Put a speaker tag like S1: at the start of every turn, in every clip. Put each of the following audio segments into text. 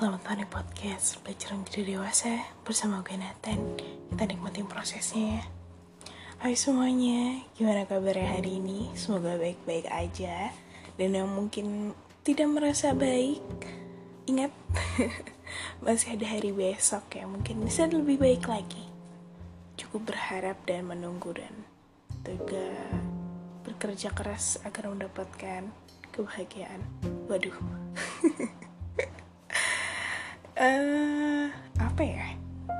S1: Selamat hari podcast Belajar menjadi dewasa bersama gue Nathan. Kita nikmatin prosesnya ya. Hai semuanya, gimana kabarnya hari ini? Semoga baik-baik aja. Dan yang mungkin tidak merasa baik Ingat, masih ada hari besok ya. Mungkin bisa lebih baik lagi. Cukup berharap dan menunggu dan juga bekerja keras agar mendapatkan kebahagiaan. Waduh uh, apa ya?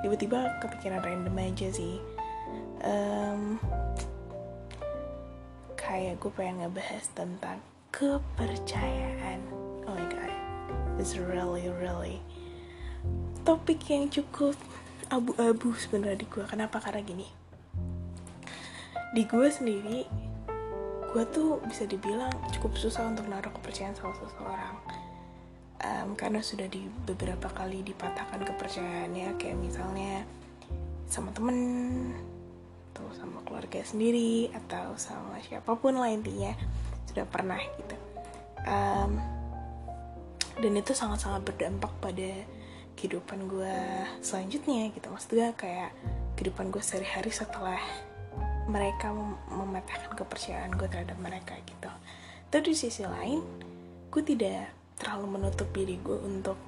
S1: Tiba-tiba kepikiran random aja sih. Um, kayak gue pengen ngebahas tentang kepercayaan. Oh my god it's really really topik yang cukup abu-abu sebenarnya di gue kenapa? Karena gini. Di gue sendiri gue tuh bisa dibilang cukup susah untuk naruh kepercayaan sama seseorang um, karena sudah di beberapa kali dipatahkan kepercayaannya kayak misalnya sama temen atau sama keluarga sendiri atau sama siapa pun lah intinya sudah pernah gitu. Um, dan itu sangat-sangat berdampak pada kehidupan gue selanjutnya gitu. Maksud gue kayak kehidupan gue sehari-hari setelah mereka mem mematahkan kepercayaan gue terhadap mereka gitu. Tapi di sisi lain gue tidak terlalu menutup diri gue untuk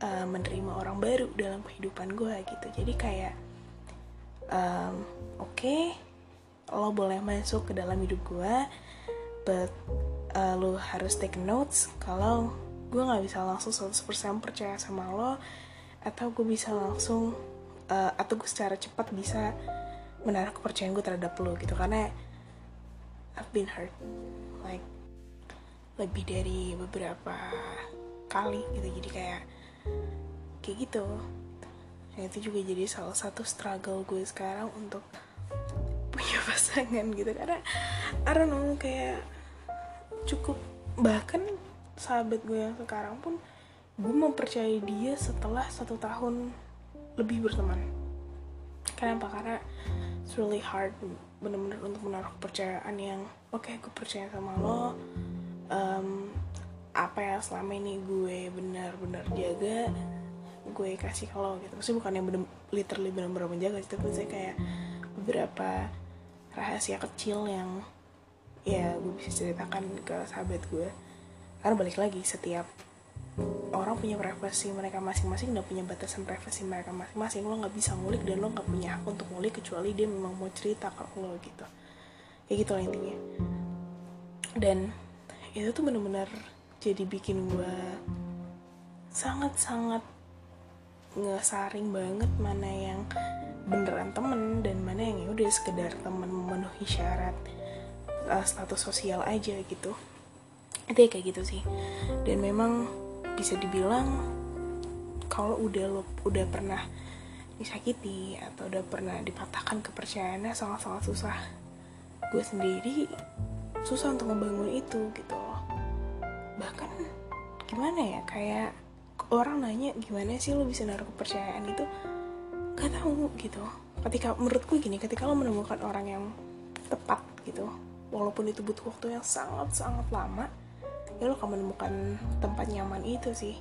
S1: uh, menerima orang baru dalam kehidupan gue gitu. Jadi kayak um, oke okay, lo boleh masuk ke dalam hidup gue but uh, lo harus take notes kalau gue nggak bisa langsung 100% percaya sama lo atau gue bisa langsung uh, atau gue secara cepat bisa menaruh kepercayaan gue terhadap lo gitu. Karena I've been hurt like lebih dari beberapa kali gitu. Jadi kayak kayak gitu. Nah, itu juga jadi salah satu struggle gue sekarang untuk punya pasangan gitu. Karena I don't know kayak cukup bahkan sahabat gue yang sekarang pun gue mempercayai dia setelah satu tahun lebih berteman. Kenapa? Karena it's really hard bener-bener untuk menaruh kepercayaan yang oke okay, gue percaya sama lo um, apa yang selama ini gue benar-benar jaga gue kasih kalau gitu. Maksudnya bukan yang bener literally benar-benar menjaga sih tapi saya kayak beberapa rahasia kecil yang ya gue bisa ceritakan ke sahabat gue. Karena balik lagi setiap orang punya privasi mereka masing-masing dan punya batasan privasi mereka masing-masing. Lo nggak bisa ngulik dan lo nggak punya hak untuk ngulik kecuali dia memang mau cerita ke lo gitu. Kayak gitu lah intinya. Dan itu tuh bener-bener jadi bikin gue sangat-sangat ngesaring banget mana yang beneran temen dan mana yang ya udah sekedar temen memenuhi syarat uh, status sosial aja gitu. Itu ya kayak gitu sih. Dan memang bisa dibilang kalau udah lo udah pernah disakiti atau udah pernah dipatahkan kepercayaannya sangat-sangat susah. Gue sendiri susah untuk membangun itu gitu bahkan gimana ya kayak orang nanya gimana sih lo bisa naruh kepercayaan itu? Gak tahu gitu. Ketika menurutku gini ketika lo menemukan orang yang tepat gitu walaupun itu butuh waktu yang sangat sangat lama ya lo akan menemukan tempat nyaman itu sih.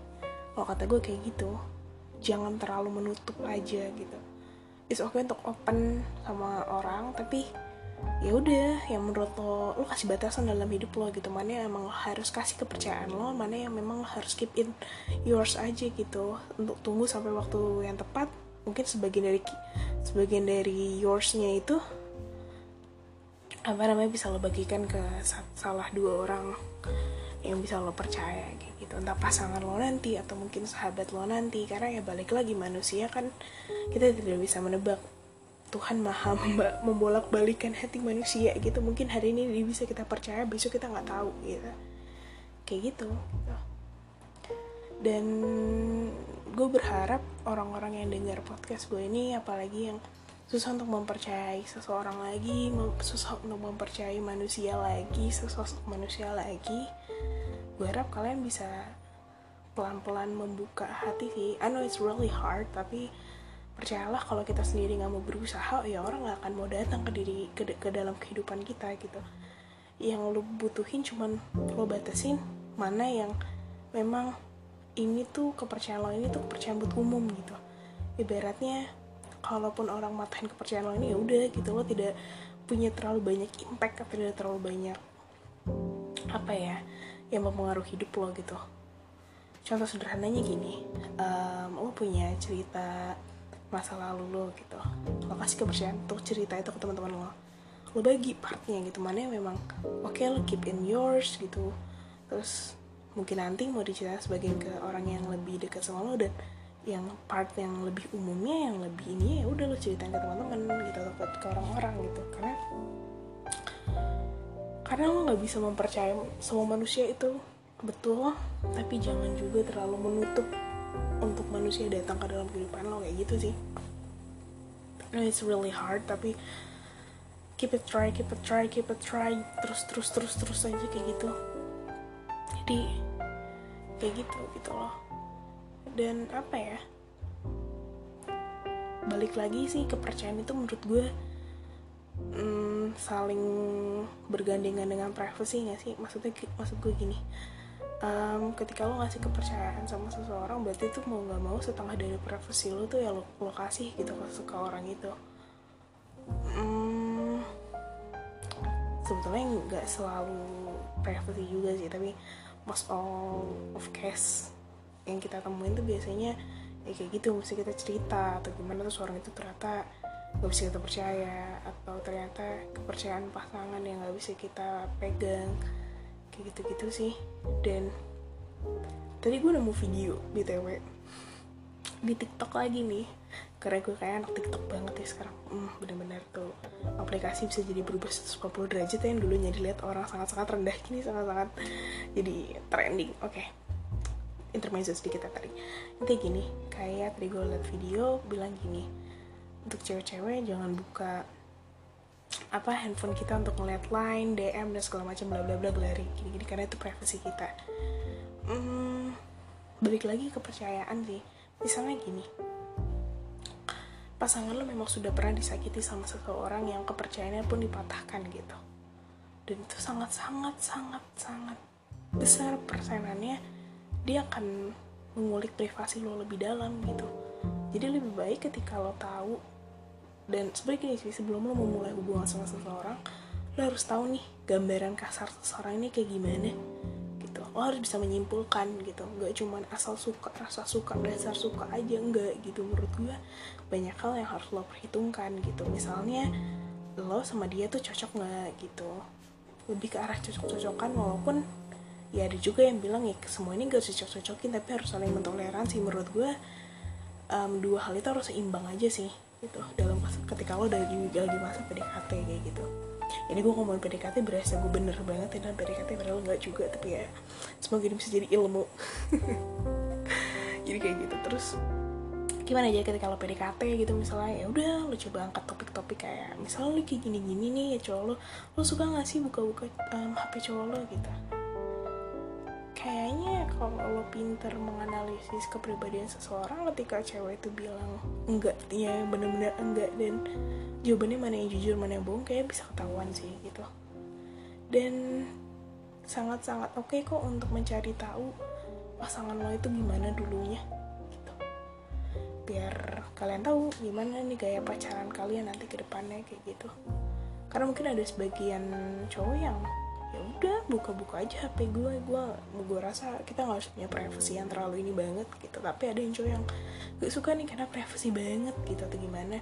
S1: Kalau kata gue kayak gitu jangan terlalu menutup aja gitu. It's okay untuk open sama orang tapi ya udah yang menurut lo lo kasih batasan dalam hidup lo gitu. Mana yang emang harus kasih kepercayaan lo mana yang memang harus keep in yours aja gitu. Untuk tunggu sampai waktu yang tepat mungkin sebagian dari sebagian dari yoursnya itu apa namanya bisa lo bagikan ke salah dua orang yang bisa lo percaya gitu. Entah pasangan lo nanti atau mungkin sahabat lo nanti. Karena ya balik lagi manusia kan kita tidak bisa menebak Tuhan maha membolak balikan hati manusia gitu. Mungkin hari ini bisa kita percaya besok kita nggak tahu gitu. Kayak gitu. dan gue berharap orang-orang yang dengar podcast gue ini apalagi yang susah untuk mempercayai seseorang lagi susah untuk mempercayai manusia lagi sesosok manusia lagi gue harap kalian bisa pelan-pelan membuka hati sih. I know it's really hard tapi percayalah kalau kita sendiri nggak mau berusaha ya orang nggak akan mau datang ke diri ke, ke dalam kehidupan kita gitu. Yang lo butuhin cuman lo batasin mana yang memang ini tuh kepercayaan lo ini tuh kepercayaan buat umum gitu. Ibaratnya kalaupun orang matahin kepercayaan lo ini ya udah gitu lo tidak punya terlalu banyak impact atau tidak terlalu banyak apa ya yang mempengaruhi hidup lo gitu. Contoh sederhananya gini um, lo punya cerita masa lalu lo gitu. Lo kasih kepercayaan untuk cerita itu ke teman-teman lo. Lo bagi partnya gitu mana yang memang oke okay, lo keep in yours gitu. Terus mungkin nanti mau diceritain sebagian ke orang yang lebih dekat sama lo dan yang part yang lebih umumnya yang lebih ini ya udah lo ceritain ke teman-teman gitu atau ke orang-orang gitu. Karena karena lo nggak bisa mempercayai semua manusia itu betul tapi jangan juga terlalu menutup untuk manusia datang ke dalam kehidupan lo kayak gitu sih. It's really hard tapi keep it try keep it try keep it try terus terus terus terus aja kayak gitu. Jadi kayak gitu gitu loh. Dan apa ya? Balik lagi sih kepercayaan itu menurut gue hmm, saling bergandengan dengan privacy gak sih? Maksudnya maksud gue gini um, ketika lo ngasih kepercayaan sama seseorang berarti itu mau nggak mau setengah dari privacy lo tuh ya lo, lo kasih gitu ke, ke orang itu. Hmm, sebetulnya nggak selalu privacy juga sih tapi most all of case yang kita temuin tuh biasanya ya kayak gitu mesti kita cerita atau gimana tuh orang itu ternyata gak bisa kita percaya atau ternyata kepercayaan pasangan yang gak bisa kita pegang kayak gitu-gitu sih. Dan tadi gue nemu video btw di tiktok lagi nih. Karena gue kayak anak tiktok banget ya sekarang. Hmm, bener-bener tuh aplikasi bisa jadi berubah 140 derajat ya yang dulunya dilihat orang sangat-sangat rendah kini sangat-sangat jadi trending. Oke okay. intermezzo sedikit ya tadi. Intinya gini kayak tadi gue liat video bilang gini untuk cewek-cewek jangan buka apa handphone kita untuk ngeliat line DM dan segala macam bla bla bla gelari gini gini karena itu privasi kita. Hmm, balik lagi kepercayaan sih misalnya gini. Pasangan lo memang sudah pernah disakiti sama seseorang yang kepercayaannya pun dipatahkan gitu. Dan itu sangat sangat sangat sangat besar persenannya dia akan mengulik privasi lo lebih dalam gitu. Jadi lebih baik ketika lo tahu dan sebagai sih sebelum lo memulai hubungan sama seseorang lo harus tahu nih gambaran kasar seseorang ini kayak gimana gitu. Lo harus bisa menyimpulkan gitu. Nggak cuman asal suka rasa suka dasar suka aja enggak gitu. Menurut gue banyak hal yang harus lo perhitungkan gitu. Misalnya lo sama dia tuh cocok nggak gitu. Lebih ke arah cocok-cocokan walaupun ya ada juga yang bilang ya semua ini gak cocok-cocokin tapi harus saling mentoleransi. Menurut gue um, dua hal itu harus seimbang aja sih gitu dalam ketika lo dari lagi masa PDKT kayak gitu. Ini gue ngomongin PDKT berasa gue bener banget ya PDKT padahal nggak juga tapi ya semoga ini bisa jadi ilmu. Jadi kayak gitu terus gimana aja ketika lo PDKT gitu misalnya ya udah lo coba angkat topik-topik kayak misalnya lo kayak gini-gini nih ya cowok lo lo suka gak sih buka-buka um, HP cowok lo gitu kayaknya kalau lo pinter menganalisis kepribadian seseorang ketika cewek itu bilang enggak ya bener-bener enggak dan jawabannya mana yang jujur mana yang bohong kayak bisa ketahuan sih gitu. Dan sangat-sangat oke okay kok untuk mencari tahu pasangan lo itu gimana dulunya gitu. Biar kalian tahu gimana nih gaya pacaran kalian nanti ke depannya kayak gitu. Karena mungkin ada sebagian cowok yang ya udah buka-buka aja HP gue gue gue rasa kita nggak harus punya privasi yang terlalu ini banget gitu. Tapi ada yang cowok yang gak suka nih karena privasi banget gitu atau gimana.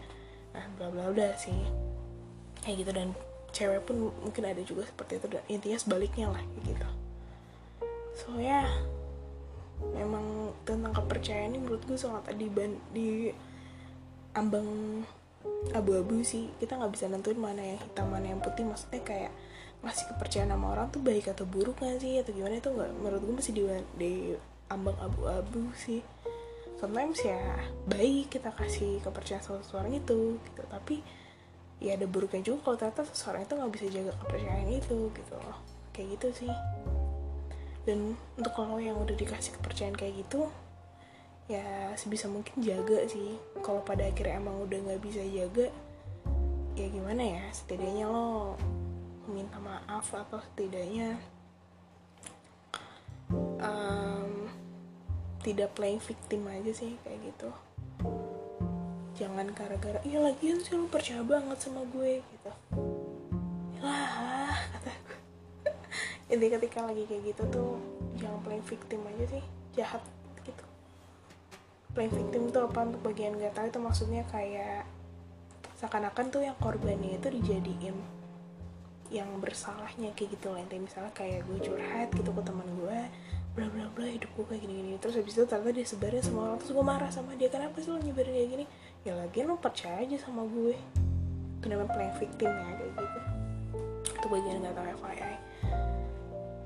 S1: Nah bla bla udah sih. Kayak gitu. Dan cewek pun mungkin ada juga seperti itu. Dan intinya sebaliknya lah gitu. So ya. Yeah, memang tentang kepercayaan ini menurut gue sangat di di ambang abu-abu sih. Kita nggak bisa nentuin mana yang hitam mana yang putih. Maksudnya kayak masih kepercayaan sama orang tuh baik atau buruk gak sih? Atau gimana? Itu nggak menurut gue masih di, di ambang abu-abu sih. Sometimes ya baik kita kasih kepercayaan sama seseorang itu gitu. Tapi ya ada buruknya juga kalau ternyata seseorang itu nggak bisa jaga kepercayaan itu gitu loh. Kayak gitu sih. Dan untuk kalau yang udah dikasih kepercayaan kayak gitu ya sebisa mungkin jaga sih. Kalau pada akhirnya emang udah nggak bisa jaga ya gimana ya setidaknya lo minta maaf atau setidaknya um, tidak playing victim aja sih kayak gitu. Jangan gara-gara iya lagian sih lu percaya banget sama gue gitu. Lah kata gue ini ketika lagi kayak gitu tuh jangan playing victim aja sih jahat gitu. Playing victim tuh apa untuk bagian gak tahu itu maksudnya kayak seakan-akan tuh yang korbannya itu dijadiin yang bersalahnya kayak gitu lah. Misalnya kayak gue curhat gitu ke teman gue bla bla bla hidup gue kayak gini gini terus habis itu ternyata dia sebarin semua orang. Terus gue marah sama dia kenapa sih lo nyebarin kayak gini? Ya lagi lo percaya aja sama gue. Itu namanya playing victim ya kayak gitu. Itu bagian gak tau FYI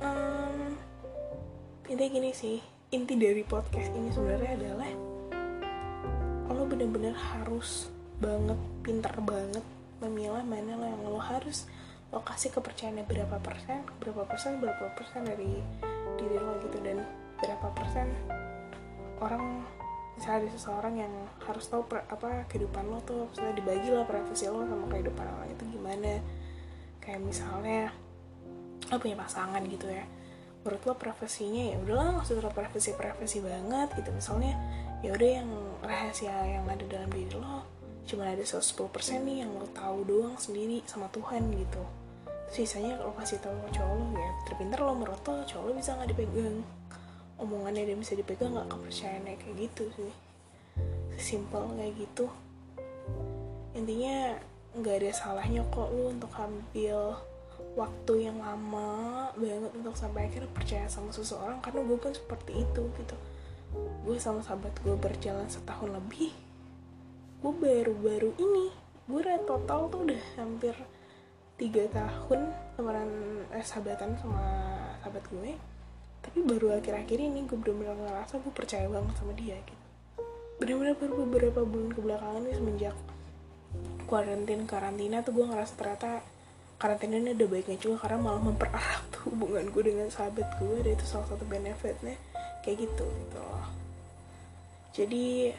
S1: um, intinya gini sih. Inti dari podcast ini sebenarnya adalah lo bener-bener harus banget pintar banget memilah mana lo yang lo harus lo kasih kepercayaannya berapa persen berapa persen berapa persen dari diri lo gitu. Dan berapa persen orang misalnya ada seseorang yang harus tahu per, apa kehidupan lo tuh misalnya dibagi lah privasi lo sama kehidupan orang itu gimana. Kayak misalnya lo punya pasangan gitu ya. Menurut lo privasinya ya udahlah terlalu privasi privasi banget gitu. Misalnya ya udah yang rahasia yang ada dalam diri lo cuma ada 110% nih yang lo tahu doang sendiri sama Tuhan gitu sisanya lo kasih tahu ke cowok lo ya terpintar lo menurut lo cowok lo bisa nggak dipegang. Omongannya dia bisa dipegang nggak kepercayaannya kayak gitu sih. Simple kayak gitu. Intinya nggak ada salahnya kok lo untuk ambil waktu yang lama banget untuk sampai akhirnya percaya sama seseorang karena gue pun seperti itu gitu. Gue sama sahabat gue berjalan setahun lebih gue baru-baru ini gue total tuh udah hampir tiga tahun temenan eh, sahabatan sama sahabat gue. Tapi baru akhir-akhir ini gue bener-bener ngerasa gue percaya banget sama dia gitu. Bener-bener baru beberapa bulan kebelakangan nih semenjak karantina karantina tuh gue ngerasa ternyata karantina ini ada baiknya juga karena malah mempererat tuh hubungan gue dengan sahabat gue dan itu salah satu benefitnya kayak gitu gitu loh. Jadi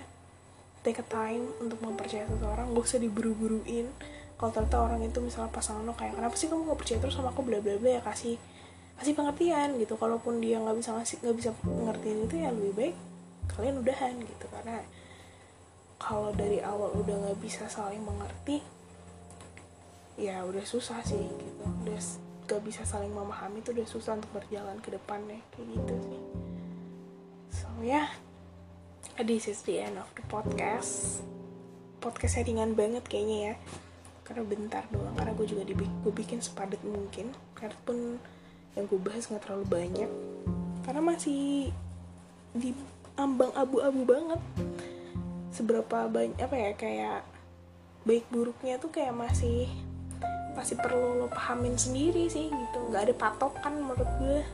S1: take a time untuk mempercayai seseorang gak usah diburu-buruin kalau ternyata orang itu misalnya pasangan lo kayak kenapa sih kamu gak percaya terus sama aku? Bla bla bla ya kasih kasih pengertian gitu. Kalaupun dia nggak bisa ngasih nggak bisa ngertiin itu ya lebih baik kalian udahan gitu. Karena kalau dari awal udah nggak bisa saling mengerti ya udah susah sih gitu. Udah gak bisa saling memahami itu udah susah untuk berjalan ke depannya kayak gitu sih. So ya yeah, this is the end of the podcast. Podcast ringan banget kayaknya ya karena bentar doang karena gue juga dibikin gue bikin sepadat mungkin. Karena pun yang gue bahas nggak terlalu banyak. Karena masih di ambang abu-abu banget. Seberapa banyak apa ya kayak baik buruknya tuh kayak masih masih perlu lo pahamin sendiri sih gitu. Nggak ada patokan menurut gue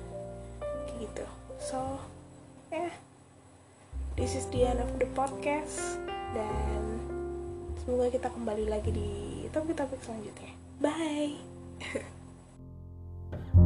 S1: gitu. So ya. Yeah. this is the end of the podcast. Dan semoga kita kembali lagi di topik-topik selanjutnya. Bye!